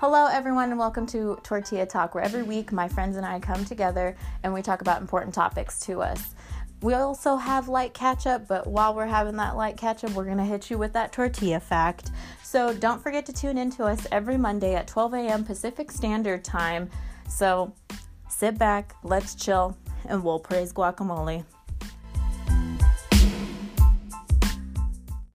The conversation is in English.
Hello, everyone, and welcome to Tortilla Talk, where every week my friends and I come together and we talk about important topics to us. We also have light catch up, but while we're having that light catch up, we're going to hit you with that tortilla fact. So don't forget to tune in to us every Monday at 12 a.m. Pacific Standard Time. So sit back, let's chill, and we'll praise guacamole.